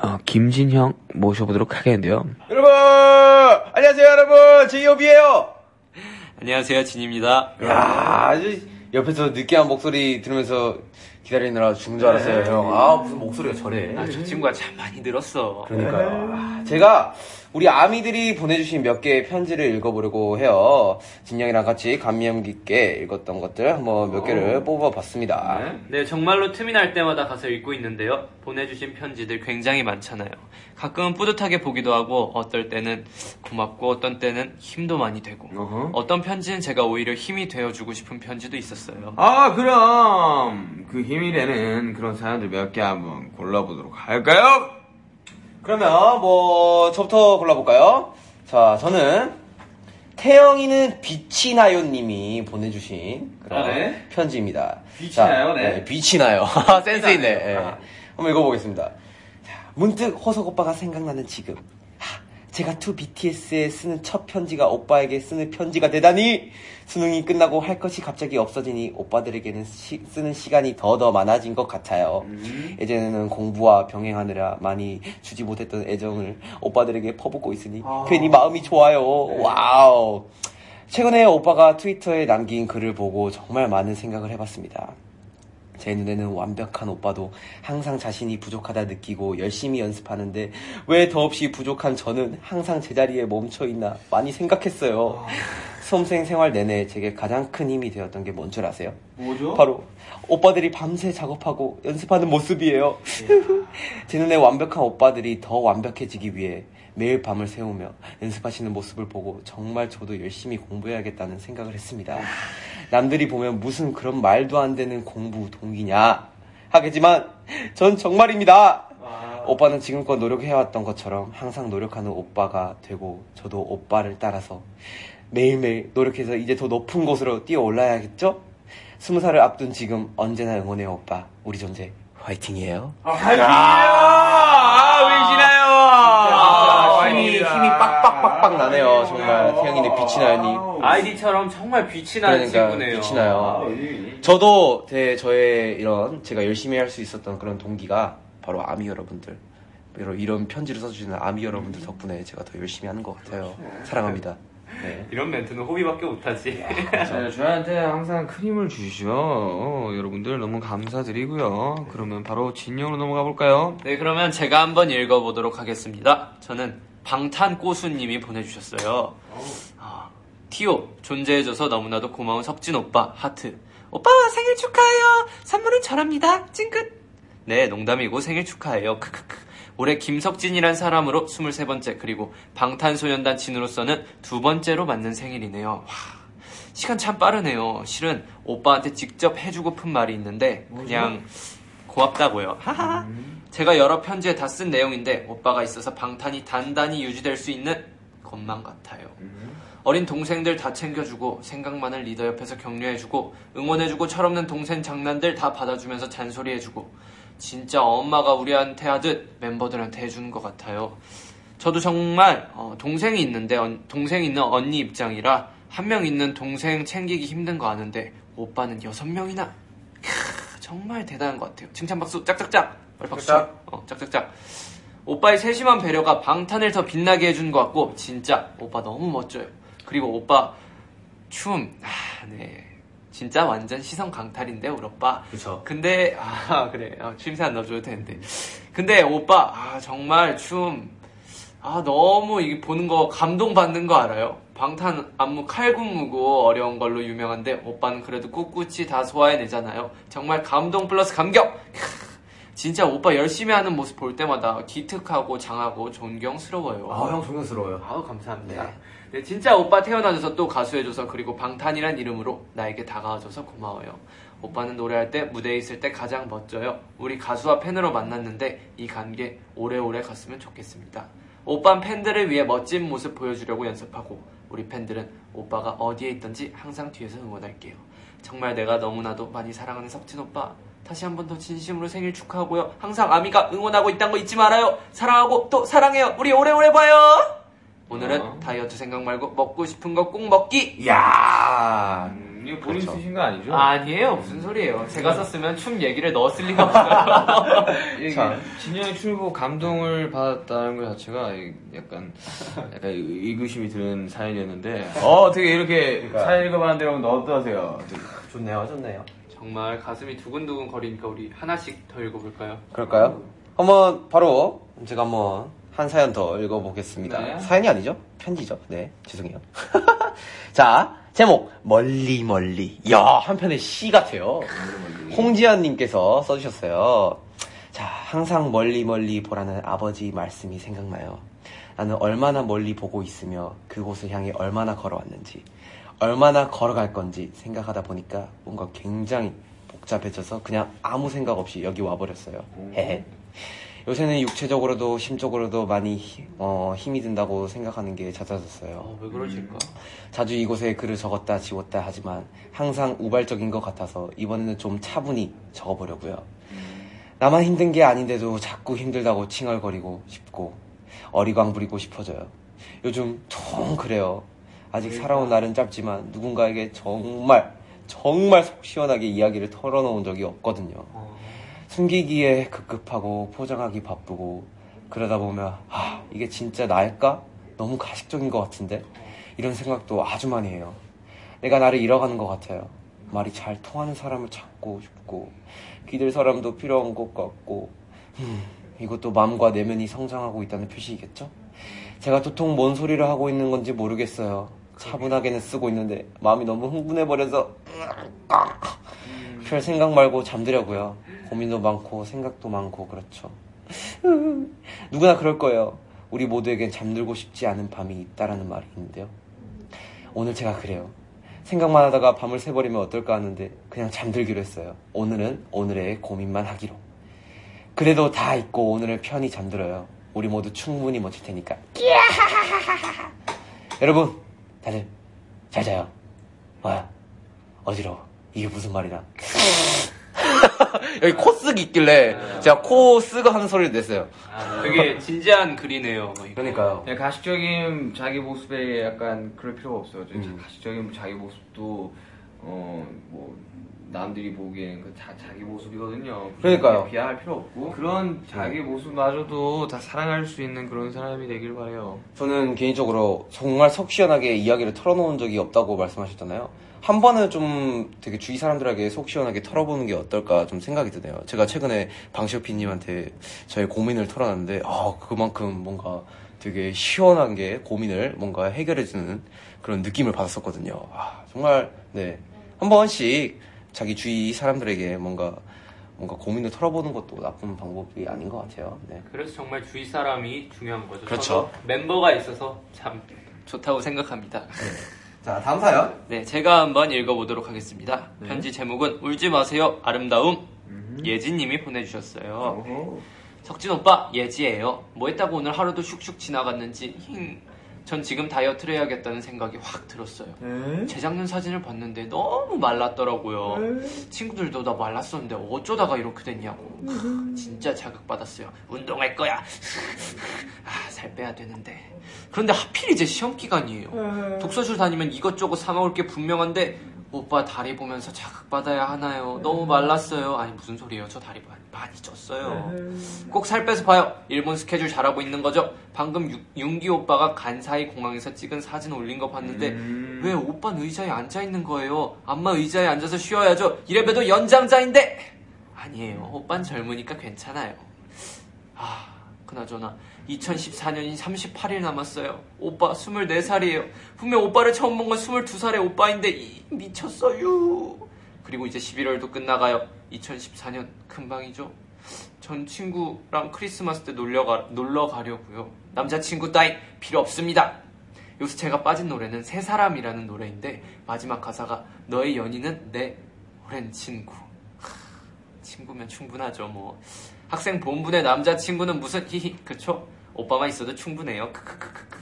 어, 김진형 모셔보도록 하겠는데요. 여러분 안녕하세요 여러분 제이홉이에요 안녕하세요, 진입니다. 야 아주 옆에서 느끼한 목소리 들으면서 기다리느라 죽는 줄 알았어요 형 아 무슨 목소리가 저래. 아, 저 친구가 참 많이 늘었어. 그러니까요. 아, 제가 우리 아미들이 보내주신 몇 개의 편지를 읽어보려고 해요 진영이랑 같이 감미함 깊게 읽었던 것들 한번 몇 개를 뽑아봤습니다 네, 정말로 틈이 날 때마다 가서 읽고 있는데요. 보내주신 편지들 굉장히 많잖아요. 가끔은 뿌듯하게 보기도 하고, 어떨 때는 고맙고, 어떤 때는 힘도 많이 되고, 어허. 어떤 편지는 제가 오히려 힘이 되어주고 싶은 편지도 있었어요. 아 그럼 그 힘이 되는 그런 사연들 몇 개 한번 골라보도록 할까요? 그러면 뭐 저부터 골라볼까요? 자 저는 태영이는 빛이 나요 님이 보내주신 그런 아, 네. 편지입니다. 빛이 자, 나요? 네. 빛이 나요. <laughs> 센스 있네. 아. 한번 읽어보겠습니다. 자, 문득 호석 오빠가 생각나는 지금. 하, 제가 2BTS에 쓰는 첫 편지가 오빠에게 쓰는 편지가 되다니 수능이 끝나고 할 것이 갑자기 없어지니 오빠들에게는 시- 쓰는 시간이 더더 많아진 것 같아요. 예전에는 공부와 병행하느라 많이 주지 못했던 애정을 오빠들에게 퍼붓고 있으니 괜히 마음이 좋아요. 와우. 최근에 오빠가 트위터에 남긴 글을 보고 정말 많은 생각을 해봤습니다. 제 눈에는 완벽한 오빠도 항상 자신이 부족하다 느끼고 열심히 연습하는데 왜 더없이 부족한 저는 항상 제자리에 멈춰 있나 많이 생각했어요. 수험생 생활 내내 제게 가장 큰 힘이 되었던 게 뭔 줄 아세요? 뭐죠? 바로 오빠들이 밤새 작업하고 연습하는 모습이에요. <laughs> 제 눈에 완벽한 오빠들이 더 완벽해지기 위해 매일 밤을 새우며 연습하시는 모습을 보고 정말 저도 열심히 공부해야겠다는 생각을 했습니다. 남들이 보면 무슨 그런 말도 안 되는 공부 동기냐 하겠지만 전 정말입니다. 오빠는 지금껏 노력해왔던 것처럼 항상 노력하는 오빠가 되고 저도 오빠를 따라서 매일매일 노력해서 이제 더 높은 곳으로 뛰어 올라야겠죠? 스무 살을 앞둔 지금 언제나 응원해요 오빠 우리 존재 화이팅이에요. 아, 위시나요? 아, 힘이 힘이 빡빡빡빡 나네요 정말 태영이네 빛이 나요님. 아이디처럼 정말 빛이 나는 그러니까 친구네요. 빛이 나요. 저도 제, 저의 이런 제가 열심히 할 수 있었던 그런 동기가 바로 아미 여러분들 이런, 이런 편지를 써주시는 아미 여러분들 덕분에 제가 더 열심히 하는 것 같아요. 사랑합니다. 네. 이런 멘트는 호비밖에 못하지. <laughs> 네, 저희한테 항상 큰 힘을 주시죠. 어, 여러분들 너무 감사드리고요. 그러면 바로 진영으로 넘어가 볼까요? 네, 그러면 제가 한번 읽어보도록 하겠습니다. 저는 방탄꼬수님이 보내주셨어요. 아, 티오, 존재해줘서 너무나도 고마운 석진 오빠, 하트. 오빠, 생일 축하해요! 선물은 저랍니다. 찡긋! 네, 농담이고 생일 축하해요. 크크크. 올해 김석진이란 사람으로 23번째, 그리고 방탄소년단 진으로서는 두 번째로 맞는 생일이네요. 와, 시간 참 빠르네요. 실은 오빠한테 직접 해주고픈 말이 있는데, 그냥 고맙다고요. 하하. 제가 여러 편지에 다 쓴 내용인데 오빠가 있어서 방탄이 단단히 유지될 수 있는 것만 같아요. 어린 동생들 다 챙겨주고 생각만을 리더 옆에서 격려해주고 응원해주고 철없는 동생 장난들 다 받아주면서 잔소리해주고 진짜 엄마가 우리한테 하듯 멤버들한테 해주는 것 같아요. 저도 정말 어, 동생이 있는데 언- 동생이 있는 언니 입장이라 한 명 있는 동생 챙기기 힘든 거 아는데 오빠는 여섯 명이나 캬, 정말 대단한 것 같아요. 칭찬 박수 짝짝짝 짝짝. 어, 짝짝짝 오빠의 세심한 배려가 방탄을 더 빛나게 해준 것 같고 진짜 오빠 너무 멋져요. 그리고 오빠 춤, 아, 네. 진짜 완전 시선 강탈인데 우리 오빠. 그쵸. 근데 아 <laughs> 그래 아, 춤새 안 넣어줘도 되는데. 근데 오빠 아 정말 춤. 아 너무 이게 보는 거 감동 받는 거 알아요? 방탄 안무 칼군무고 어려운 걸로 유명한데 오빠는 그래도 꿋꿋이 다 소화해내잖아요. 정말 감동 플러스 감격. <laughs> 진짜 오빠 열심히 하는 모습 볼 때마다 기특하고 장하고 존경스러워요. 아, 형 존경스러워요. 아우 감사합니다. 네, 진짜 오빠 태어나줘서 또 가수해줘서 그리고 방탄이란 이름으로 나에게 다가와줘서 고마워요. 오빠는 노래할 때 무대에 있을 때 가장 멋져요. 우리 가수와 팬으로 만났는데 이 관계 오래오래 갔으면 좋겠습니다. 오빤 팬들을 위해 멋진 모습 보여주려고 연습하고 우리 팬들은 오빠가 어디에 있든지 항상 뒤에서 응원할게요. 정말 내가 너무나도 많이 사랑하는 석진 오빠 다시 한 번 더 진심으로 생일 축하하고요. 항상 아미가 응원하고 있다는 거 잊지 말아요. 사랑하고 또 사랑해요. 우리 오래오래 봐요. 오늘은 어. 다이어트 생각 말고 먹고 싶은 거 꼭 먹기. 이야. 음, 이거 본인 그렇죠. 쓰신 거 아니죠? 아니에요. 무슨 소리예요. 제가 썼으면 춤 얘기를 넣었을 리가 없어요. <laughs> 자. 진영이 춤을 보고 감동을 받았다는 것 자체가 약간 약간 의구심이 드는 사연이었는데 어 어떻게 이렇게 그러니까. 사연 읽어봤는데 여러분 어떠세요? 좋네요, 좋네요. 정말 가슴이 두근두근 거리니까 우리 하나씩 더 읽어볼까요? 그럴까요? 한번 바로 제가 한번 한 사연 더 읽어보겠습니다. 네. 사연이 아니죠? 편지죠. 네, 죄송해요. <laughs> 자, 제목 멀리 멀리. 야, 한 편의 시 같아요. 홍지연 님께서 써주셨어요. 자, 항상 멀리 멀리 보라는 아버지 말씀이 생각나요. 나는 얼마나 멀리 보고 있으며 그곳을 향해 얼마나 걸어왔는지, 얼마나 걸어갈 건지 생각하다 보니까 뭔가 굉장히 복잡해져서 그냥 아무 생각 없이 여기 와버렸어요. 요새는 육체적으로도 심적으로도 많이 히- 어, 힘이 든다고 생각하는 게 잦아졌어요. 어, 왜 그러실까? 자주 이곳에 글을 적었다 지웠다 하지만 항상 우발적인 것 같아서 이번에는 좀 차분히 적어보려고요. 나만 힘든 게 아닌데도 자꾸 힘들다고 칭얼거리고 싶고 어리광 부리고 싶어져요. 요즘 통 그래요. 아직 살아온 날은 짧지만 누군가에게 정말 정말 속 시원하게 이야기를 털어놓은 적이 없거든요. 숨기기에 급급하고 포장하기 바쁘고 그러다 보면 아 이게 진짜 나일까? 너무 가식적인 것 같은데 이런 생각도 아주 많이 해요. 내가 나를 잃어가는 것 같아요. 말이 잘 통하는 사람을 찾고 싶고 기댈 사람도 필요한 것 같고 음, 이것도 마음과 내면이 성장하고 있다는 표시이겠죠? 제가 도통 뭔 소리를 하고 있는 건지 모르겠어요. 차분하게는 쓰고 있는데 마음이 너무 흥분해버려서 별 생각 말고 잠들려고요. 고민도 많고 생각도 많고 그렇죠. 누구나 그럴 거예요. 우리 모두에겐 잠들고 싶지 않은 밤이 있다라는 말이 있는데요. 오늘 제가 그래요. 생각만 하다가 밤을 새버리면 어떨까 하는데 그냥 잠들기로 했어요. 오늘은 오늘의 고민만 하기로. 그래도 다 잊고 오늘은 편히 잠들어요. 우리 모두 충분히 멋질 테니까. <laughs> 여러분, 다들 잘 자요. 와, 어지러워. 이게 무슨 말이야? <laughs> 여기 코 쓰기 있길래 제가 코 쓰고 하는 소리를 냈어요. 되게 진지한 글이네요. 그러니까요. 그냥 가식적인 자기 모습에 약간 그럴 필요가 없어요. 저 음. 가식적인 자기 모습도 어 뭐 남들이 보기에는 그 자, 자기 모습이거든요. 그러니까요. 음. 비하할 필요 없고 그런 자기 모습마저도 다 사랑할 수 있는 그런 사람이 되길 바래요. 저는 개인적으로 정말 속 시원하게 이야기를 털어놓은 적이 없다고 말씀하셨잖아요. 한 번은 좀 되게 주위 사람들에게 속 시원하게 털어보는 게 어떨까 좀 생각이 드네요. 제가 최근에 방시오피님한테 저의 고민을 털어놨는데, 아, 그만큼 뭔가 되게 시원한 게 고민을 뭔가 해결해주는 그런 느낌을 받았었거든요. 아, 정말, 네. 한 번씩 자기 주위 사람들에게 뭔가, 뭔가 고민을 털어보는 것도 나쁜 방법이 아닌 것 같아요. 네. 그래서 정말 주위 사람이 중요한 거죠. 그렇죠. 멤버가 있어서 참 좋다고 생각합니다. 자, 다음 사연. 네, 제가 한번 읽어보도록 하겠습니다. 편지 제목은 울지 마세요, 아름다움. 예진님이 보내주셨어요. 석진 오빠 예지예요. 뭐 했다고 오늘 하루도 슉슉 지나갔는지 힝. 전 지금 다이어트를 해야겠다는 생각이 확 들었어요. 재작년 사진을 봤는데 너무 말랐더라고요. 친구들도 나 말랐었는데 어쩌다가 이렇게 됐냐고. 진짜 자극받았어요. 운동할 거야. 아, 살 빼야 되는데. 그런데 하필 이제 시험 기간이에요. 독서실 다니면 이것저것 사먹을 게 분명한데 오빠 다리 보면서 자극받아야 하나요? 너무 말랐어요. 아니 무슨 소리예요? 저 다리 많이, 많이 쪘어요. 꼭 살 빼서 봐요. 일본 스케줄 잘하고 있는 거죠? 방금 유- 윤기 오빠가 간사이 공항에서 찍은 사진 올린 거 봤는데 왜 오빠는 의자에 앉아 있는 거예요? 안마 의자에 앉아서 쉬어야죠. 이래봬도 연장자인데 아니에요. 오빤 젊으니까 괜찮아요. 아, 그나저나 2014년이 38일 남았어요. 오빠 24살이에요. 분명 오빠를 처음 본 건 22살의 오빠인데 이, 미쳤어요. 그리고 이제 11월도 끝나가요. 2014년 금방이죠. 전 친구랑 크리스마스 때 놀러, 가, 놀러 가려고요. 남자친구 따위 필요 없습니다. 요새 제가 빠진 노래는 새 사람이라는 노래인데 마지막 가사가 너의 연인은 내 오랜 친구. 친구면 충분하죠 뭐 학생 본분의 남자친구는 무슨 히히 <laughs> 그쵸? 오빠만 있어도 충분해요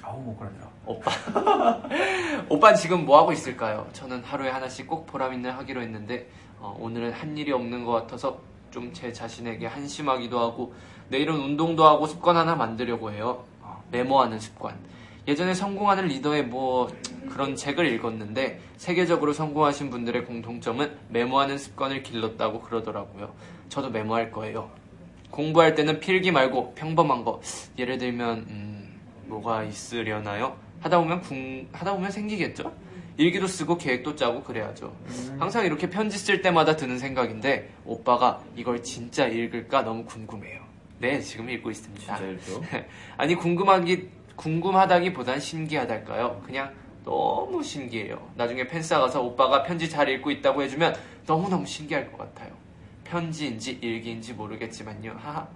아우 뭐 그러더라. 오빠 <laughs> 오빠는 지금 뭐 하고 있을까요? 저는 하루에 하나씩 꼭 보람 있는 하기로 했는데 어, 오늘은 한 일이 없는 것 같아서 좀 제 자신에게 한심하기도 하고 내일은 운동도 하고 습관 하나 만들려고 해요 어, 메모하는 습관 예전에 성공하는 리더의 뭐 그런 책을 읽었는데 세계적으로 성공하신 분들의 공통점은 메모하는 습관을 길렀다고 그러더라고요. 저도 메모할 거예요. 공부할 때는 필기 말고 평범한 거 예를 들면 음, 뭐가 있으려나요? 하다 보면 궁, 하다 보면 생기겠죠? 일기도 쓰고 계획도 짜고 그래야죠. 항상 이렇게 편지 쓸 때마다 드는 생각인데 오빠가 이걸 진짜 읽을까 너무 궁금해요. 네, 지금 읽고 있습니다. <laughs> 아니 궁금하기 궁금하다기보단 신기하달까요? 그냥 너무 신기해요. 나중에 팬싸 가서 오빠가 편지 잘 읽고 있다고 해주면 너무너무 신기할 것 같아요. 편지인지 일기인지 모르겠지만요. 하하.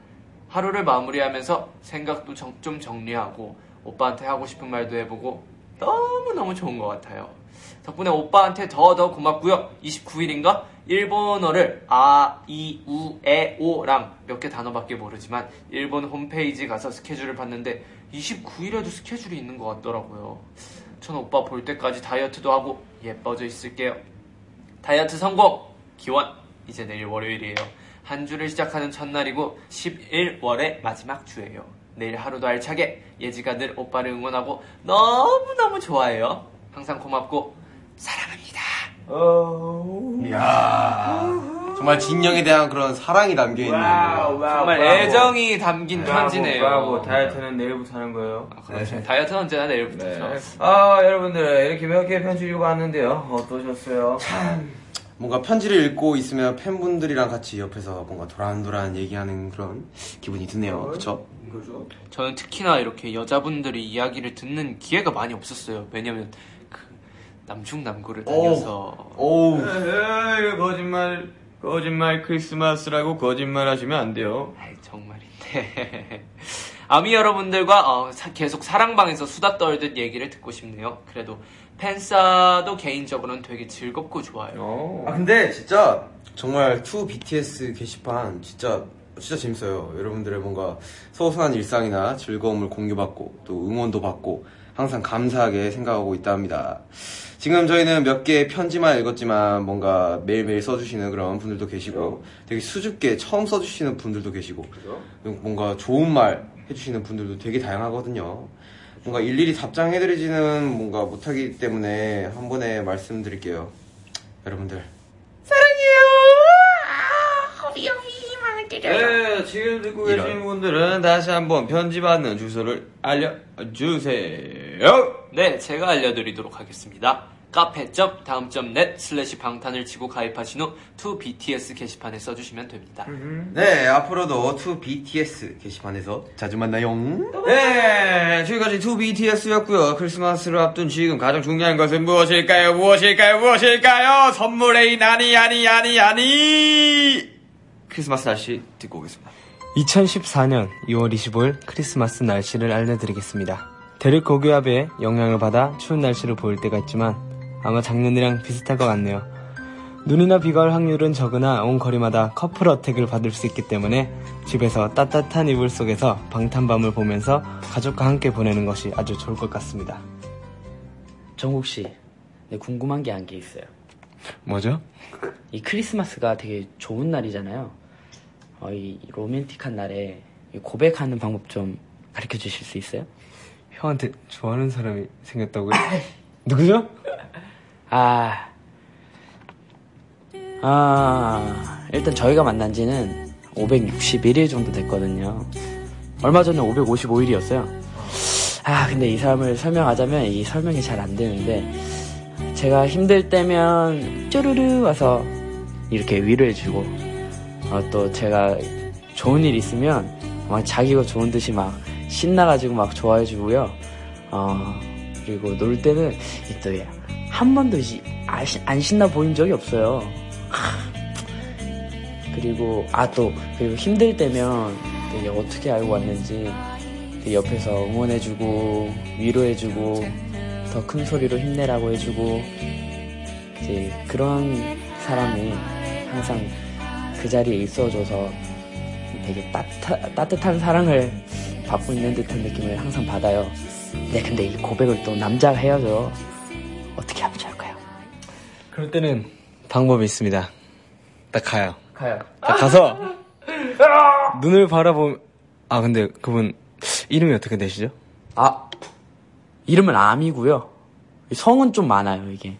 하루를 마무리하면서 생각도 정- 좀 정리하고 오빠한테 하고 싶은 말도 해보고 너무너무 좋은 것 같아요. 덕분에 오빠한테 더더 고맙고요. 29일인가 일본어를 아, 이, 우, 에, 오랑 몇 개 단어밖에 모르지만 일본 홈페이지 가서 스케줄을 봤는데 29일에도 스케줄이 있는 것 같더라고요. 전 오빠 볼 때까지 다이어트도 하고 예뻐져 있을게요. 다이어트 성공! 기원! 이제 내일 월요일이에요. 한 주를 시작하는 첫날이고 11월의 마지막 주예요. 내일 하루도 알차게 예지가 늘 오빠를 응원하고 너무너무 좋아해요. 항상 고맙고 사랑합니다. 이야 정말 진영에 대한 그런 사랑이 담겨 있는. 정말 애정이 담긴 편지네요. 브라보. 다이어트는 내일부터 하는 거예요. 아, 그렇죠. 다이어트는 언제나 내일부터죠. 아, 여러분들, 이렇게 몇 개의 편지 읽고 왔는데요. 어떠셨어요? 뭔가 편지를 읽고 있으면 팬분들이랑 같이 옆에서 뭔가 도란도란 얘기하는 그런 기분이 드네요. 그쵸? 저는 특히나 이렇게 여자분들이 이야기를 듣는 기회가 많이 없었어요. 왜냐면 그 남중남고를 다녀서 오우. 에이, 거짓말, 거짓말 크리스마스라고 거짓말 하시면 안 돼요. 아이, 정말인데. <laughs> 아미 여러분들과 어, 사- 계속 사랑방에서 수다 떨듯 얘기를 듣고 싶네요. 그래도 팬싸도 개인적으로는 되게 즐겁고 좋아요. 아 근데 진짜 정말 2 BTS 게시판 진짜 진짜 재밌어요. 여러분들의 뭔가 소소한 일상이나 즐거움을 공유받고 또 응원도 받고 항상 감사하게 생각하고 있다 합니다. 지금 저희는 몇 개의 편지만 읽었지만 뭔가 매일매일 써주시는 그런 분들도 계시고 되게 수줍게 처음 써주시는 분들도 계시고 뭔가 좋은 말 해주시는 분들도 되게 다양하거든요. 뭔가 일일이 답장해드리지는 뭔가 못하기 때문에 한 번에 말씀드릴게요. 여러분들 네, 지금 듣고 계신 분들은 다시 한번 편지 받는 주소를 알려주세요. 네, 제가 알려드리도록 하겠습니다. 카페.다음.net 슬래시 방탄을 치고 가입하신 후 2BTS 게시판에 써주시면 됩니다. 네 앞으로도 2BTS 게시판에서 자주 만나요. 네, 지금까지 2BTS였고요. 크리스마스를 앞둔 지금 가장 중요한 것은 무엇일까요? 무엇일까요? 무엇일까요? 선물의 아니 아니 아니 아니. 크리스마스 날씨 듣고 오겠습니다. 2014년 2월 25일 크리스마스 날씨를 알려드리겠습니다. 대륙 고기압의 영향을 받아 추운 날씨를 보일 때가 있지만 아마 작년이랑 비슷할 것 같네요. 눈이나 비가 올 확률은 적으나 온 거리마다 커플 어택을 받을 수 있기 때문에 집에서 따뜻한 이불 속에서 방탄밤을 보면서 가족과 함께 보내는 것이 아주 좋을 것 같습니다. 정국 씨, 네, 궁금한 게 한 게 있어요. 뭐죠? 이 크리스마스가 되게 좋은 날이잖아요. 어, 이 로맨틱한 날에 이 고백하는 방법 좀 가르쳐 주실 수 있어요? 형한테 좋아하는 사람이 생겼다고요? <coughs> 누구죠? 아, 아, 일단 저희가 만난 지는 561일 정도 됐거든요. 얼마 전에 555일이었어요. 아, 근데 이 사람을 설명하자면 이 설명이 잘 안 되는데, 제가 힘들 때면 쭈르르 와서 이렇게 위로해주고, 어, 또 제가 좋은 일 있으면 막 자기가 좋은 듯이 막 신나가지고 막 좋아해주고요. 어, 그리고 놀 때는 또 한 번도 안 신나 보인 적이 없어요. 그리고 아 또 그리고 힘들 때면 되게 어떻게 알고 왔는지 되게 옆에서 응원해주고 위로해주고 더 큰 소리로 힘내라고 해주고 이제 그런 사람이 항상 그 자리에 있어줘서 되게 따뜻하, 따뜻한 사랑을 받고 있는 듯한 느낌을 항상 받아요. 네, 근데 이 고백을 또 남자가 해야죠. 어떻게 하면 좋을까요? 그럴 때는 방법이 있습니다. 딱 가요. 가요. 딱 가서 눈을 바라보면 아 근데 그분 이름이 어떻게 되시죠? 아, 이름은 암이고요. 성은 좀 많아요, 이게.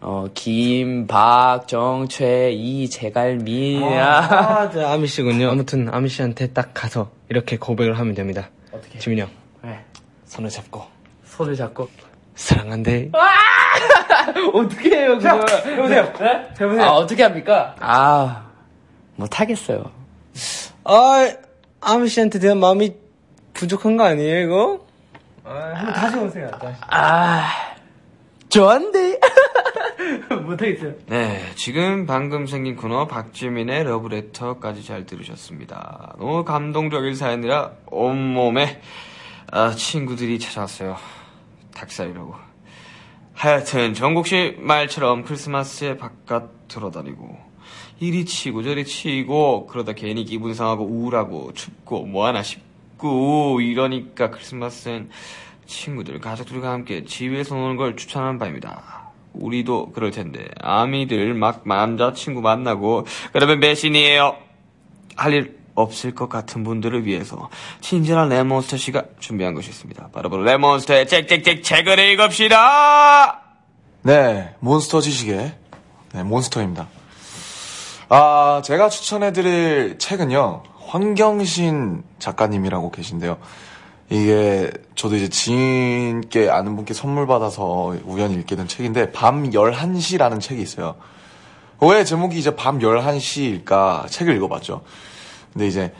어, 김, 박, 정, 최, 이, 제갈미. 아, 저 아미 씨군요. 아무튼 아미 씨한테 딱 가서 이렇게 고백을 하면 됩니다. 어떻게? 지민이 형, 네. 손을 잡고 손을 잡고. 사랑한대. <laughs> 어떻게 해요, 그걸? 해보세요. 해보세요. 아, 어떻게 합니까? 아, 못하겠어요. 아, 아미 씨한테 대한 마음이 부족한 거 아니에요, 이거? 아, 한번 다시 오세요, 다시. 아, 좋은데? <laughs> 못하겠어요. 네, 지금 방금 생긴 코너 박지민의 러브레터까지 잘 들으셨습니다. 너무 감동적인 사연이라 온몸에 아, 친구들이 찾아왔어요. 닭살이라고. 하여튼 정국씨 말처럼 크리스마스에 바깥 돌아다니고 이리 치고 저리 치고 그러다 괜히 기분 상하고 우울하고 춥고 뭐하나 싶고 이러니까 크리스마스엔 친구들, 가족들과 함께 집에서 노는 걸 추천하는 바입니다. 우리도 그럴 텐데 아미들 막 남자친구 만나고 그러면 배신이에요. 할 일 없을 것 같은 분들을 위해서 친절한 랩몬스터 씨가 준비한 것이 있습니다. 바로 바로 랩몬스터의 짹짹짹 책을 읽읍시다. 네, 몬스터 지식의 네, 몬스터입니다. 아, 제가 추천해드릴 책은요, 황경신 작가님이라고 계신데요. 이게, 저도 이제 지인께 아는 분께 선물 받아서 우연히 읽게 된 책인데, 밤 11시라는 책이 있어요. 왜 제목이 이제 밤 11시일까 책을 읽어봤죠. 근데 이제,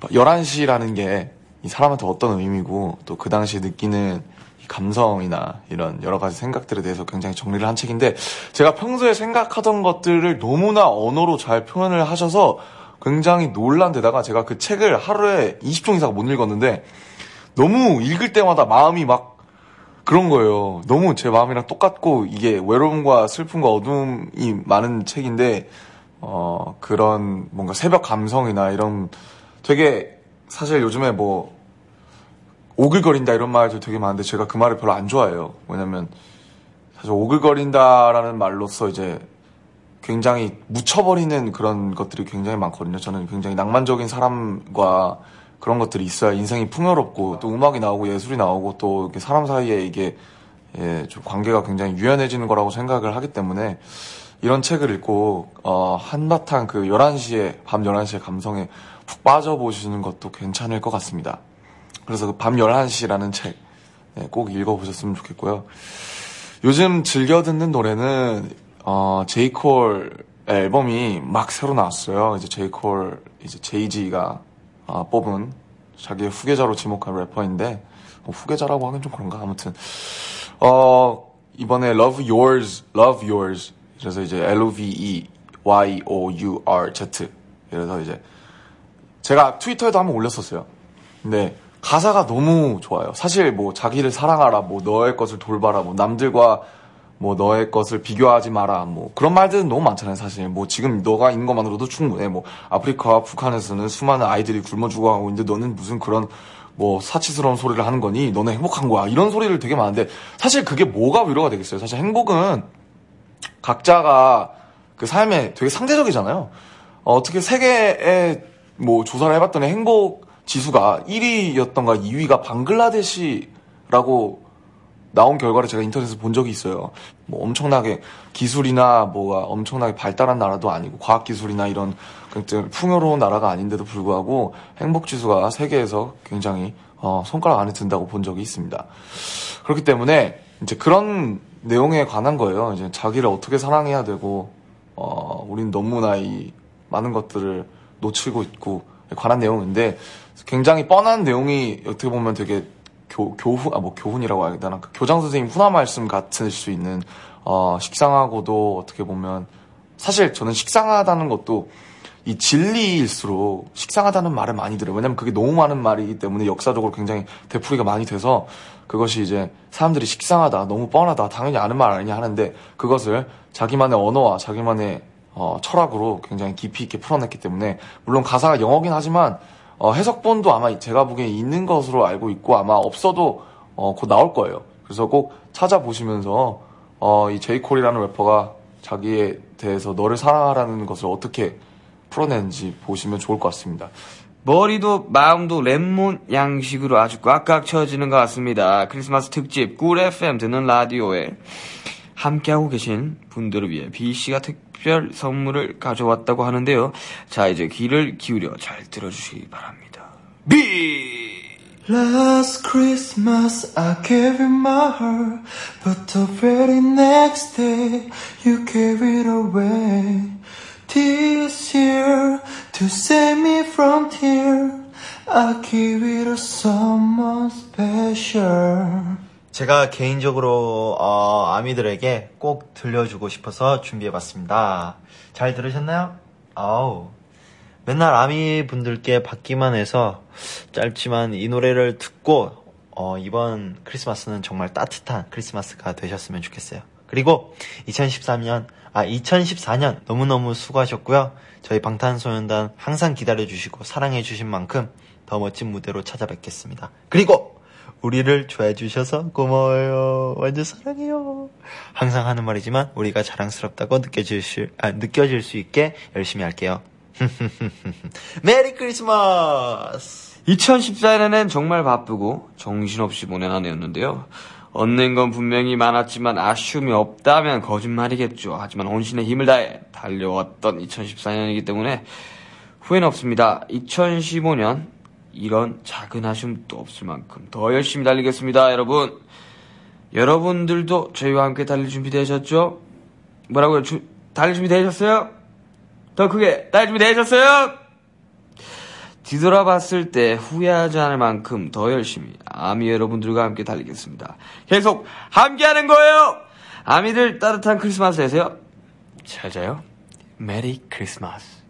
11시라는 게 이 사람한테 어떤 의미고, 또 그 당시에 느끼는 이 감성이나 이런 여러 가지 생각들에 대해서 굉장히 정리를 한 책인데 제가 평소에 생각하던 것들을 너무나 언어로 잘 표현을 하셔서 굉장히 놀란 데다가 제가 그 책을 하루에 20종 이상 못 읽었는데 너무 읽을 때마다 마음이 막 그런 거예요. 너무 제 마음이랑 똑같고 이게 외로움과 슬픔과 어둠이 많은 책인데 어 그런 뭔가 새벽 감성이나 이런 되게 사실 요즘에 뭐 오글거린다 이런 말도 되게 많은데 제가 그 말을 별로 안 좋아해요. 왜냐면 사실 오글거린다라는 말로써 이제 굉장히 묻혀버리는 그런 것들이 굉장히 많거든요. 저는 굉장히 낭만적인 사람과 그런 것들이 있어야 인생이 풍요롭고 또 음악이 나오고 예술이 나오고 또 이렇게 사람 사이에 이게 예, 좀 관계가 굉장히 유연해지는 거라고 생각을 하기 때문에 이런 책을 읽고 어, 한바탕 그 11시에 밤 11시의 감성에 푹 빠져보시는 것도 괜찮을 것 같습니다. 그래서 그 밤 11시라는 책, 네, 꼭 읽어보셨으면 좋겠고요. 요즘 즐겨 듣는 노래는, 어, 제이콜 앨범이 막 새로 나왔어요. 이제 제이콜, 이제 제이지가 아, 뽑은 자기의 후계자로 지목한 래퍼인데, 어, 후계자라고 하긴 좀 그런가? 아무튼, 어, 이번에 Love Yours, Love Yours. 그래서 이제 L-O-V-E-Y-O-U-R-Z. 그래서 이제, 제가 트위터에도 한번 올렸었어요. 근데, 가사가 너무 좋아요. 사실 뭐 자기를 사랑하라, 뭐 너의 것을 돌봐라, 뭐 남들과 뭐 너의 것을 비교하지 마라 뭐 그런 말들은 너무 많잖아요 사실 뭐 지금 너가 있는 것만으로도 충분해 뭐 아프리카와 북한에서는 수많은 아이들이 굶어 죽어가고 있는데 너는 무슨 그런 뭐 사치스러운 소리를 하는 거니 너는 행복한 거야 이런 소리를 되게 많은데 사실 그게 뭐가 위로가 되겠어요 사실 행복은 각자가 그 삶에 되게 상대적이잖아요 어, 어떻게 세계에 뭐 조사를 해봤더니 행복 지수가 1위였던가 2위가 방글라데시라고 나온 결과를 제가 인터넷에서 본 적이 있어요. 뭐 엄청나게 기술이나 뭐가 엄청나게 발달한 나라도 아니고 과학 기술이나 이런 굉장히 풍요로운 나라가 아닌데도 불구하고 행복 지수가 세계에서 굉장히 어, 손가락 안에 든다고 본 적이 있습니다. 그렇기 때문에 이제 그런 내용에 관한 거예요. 이제 자기를 어떻게 사랑해야 되고 어, 우린 너무나 이 많은 것들을 놓치고 있고 관한 내용인데 굉장히 뻔한 내용이 어떻게 보면 되게 교, 교훈, 아, 뭐 교훈이라고 해야 되나. 그 교장 선생님 훈화 말씀 같을 수 있는, 어, 식상하고도 어떻게 보면, 사실 저는 식상하다는 것도 이 진리일수록 식상하다는 말을 많이 들어요. 왜냐면 그게 너무 많은 말이기 때문에 역사적으로 굉장히 되풀이가 많이 돼서 그것이 이제 사람들이 식상하다, 너무 뻔하다, 당연히 아는 말 아니냐 하는데 그것을 자기만의 언어와 자기만의 어, 철학으로 굉장히 깊이 있게 풀어냈기 때문에 물론 가사가 영어긴 하지만 어, 해석본도 아마 제가 보기에 있는 것으로 알고 있고 아마 없어도 어, 곧 나올 거예요. 그래서 꼭 찾아보시면서 어, 이 제이콜이라는 래퍼가 자기에 대해서 너를 사랑하라는 것을 어떻게 풀어내는지 보시면 좋을 것 같습니다. 머리도 마음도 랩몬 양식으로 아주 꽉꽉 채워지는 것 같습니다. 크리스마스 특집 꿀 FM 듣는 라디오에 함께하고 계신 분들을 위해 B씨가 특별 선물을 가져왔다고 하는데요. 자, 이제 귀를 기울여 잘 들어주시기 바랍니다. B! Last Christmas I gave you my heart, but the very next day you gave it away. This year to save me from tears, I give it to someone special. 제가 개인적으로 어, 아미들에게 꼭 들려주고 싶어서 준비해봤습니다. 잘 들으셨나요? 아우 맨날 아미 분들께 받기만 해서 짧지만 이 노래를 듣고 어, 이번 크리스마스는 정말 따뜻한 크리스마스가 되셨으면 좋겠어요. 그리고 2013년 아 2014년 너무너무 수고하셨고요. 저희 방탄소년단 항상 기다려주시고 사랑해주신 만큼 더 멋진 무대로 찾아뵙겠습니다. 그리고 우리를 좋아해 주셔서 고마워요. 완전 사랑해요. 항상 하는 말이지만 우리가 자랑스럽다고 느껴질 수, 아, 느껴질 수 있게 열심히 할게요. <laughs> 메리 크리스마스! 2014년엔 정말 바쁘고 정신없이 보낸 한 해였는데요. 얻는 건 분명히 많았지만 아쉬움이 없다면 거짓말이겠죠. 하지만 온신의 힘을 다해 달려왔던 2014년이기 때문에 후회는 없습니다. 2015년 이런 작은 아쉬움도 없을 만큼 더 열심히 달리겠습니다, 여러분. 여러분들도 저희와 함께 달릴 준비 되셨죠? 뭐라고요? 주, 달릴 준비 되셨어요? 더 크게 달릴 준비 되셨어요? 뒤돌아봤을 때 후회하지 않을 만큼 더 열심히 아미 여러분들과 함께 달리겠습니다. 계속 함께하는 거예요. 아미들 따뜻한 크리스마스 되세요. 잘 자요. 메리 크리스마스.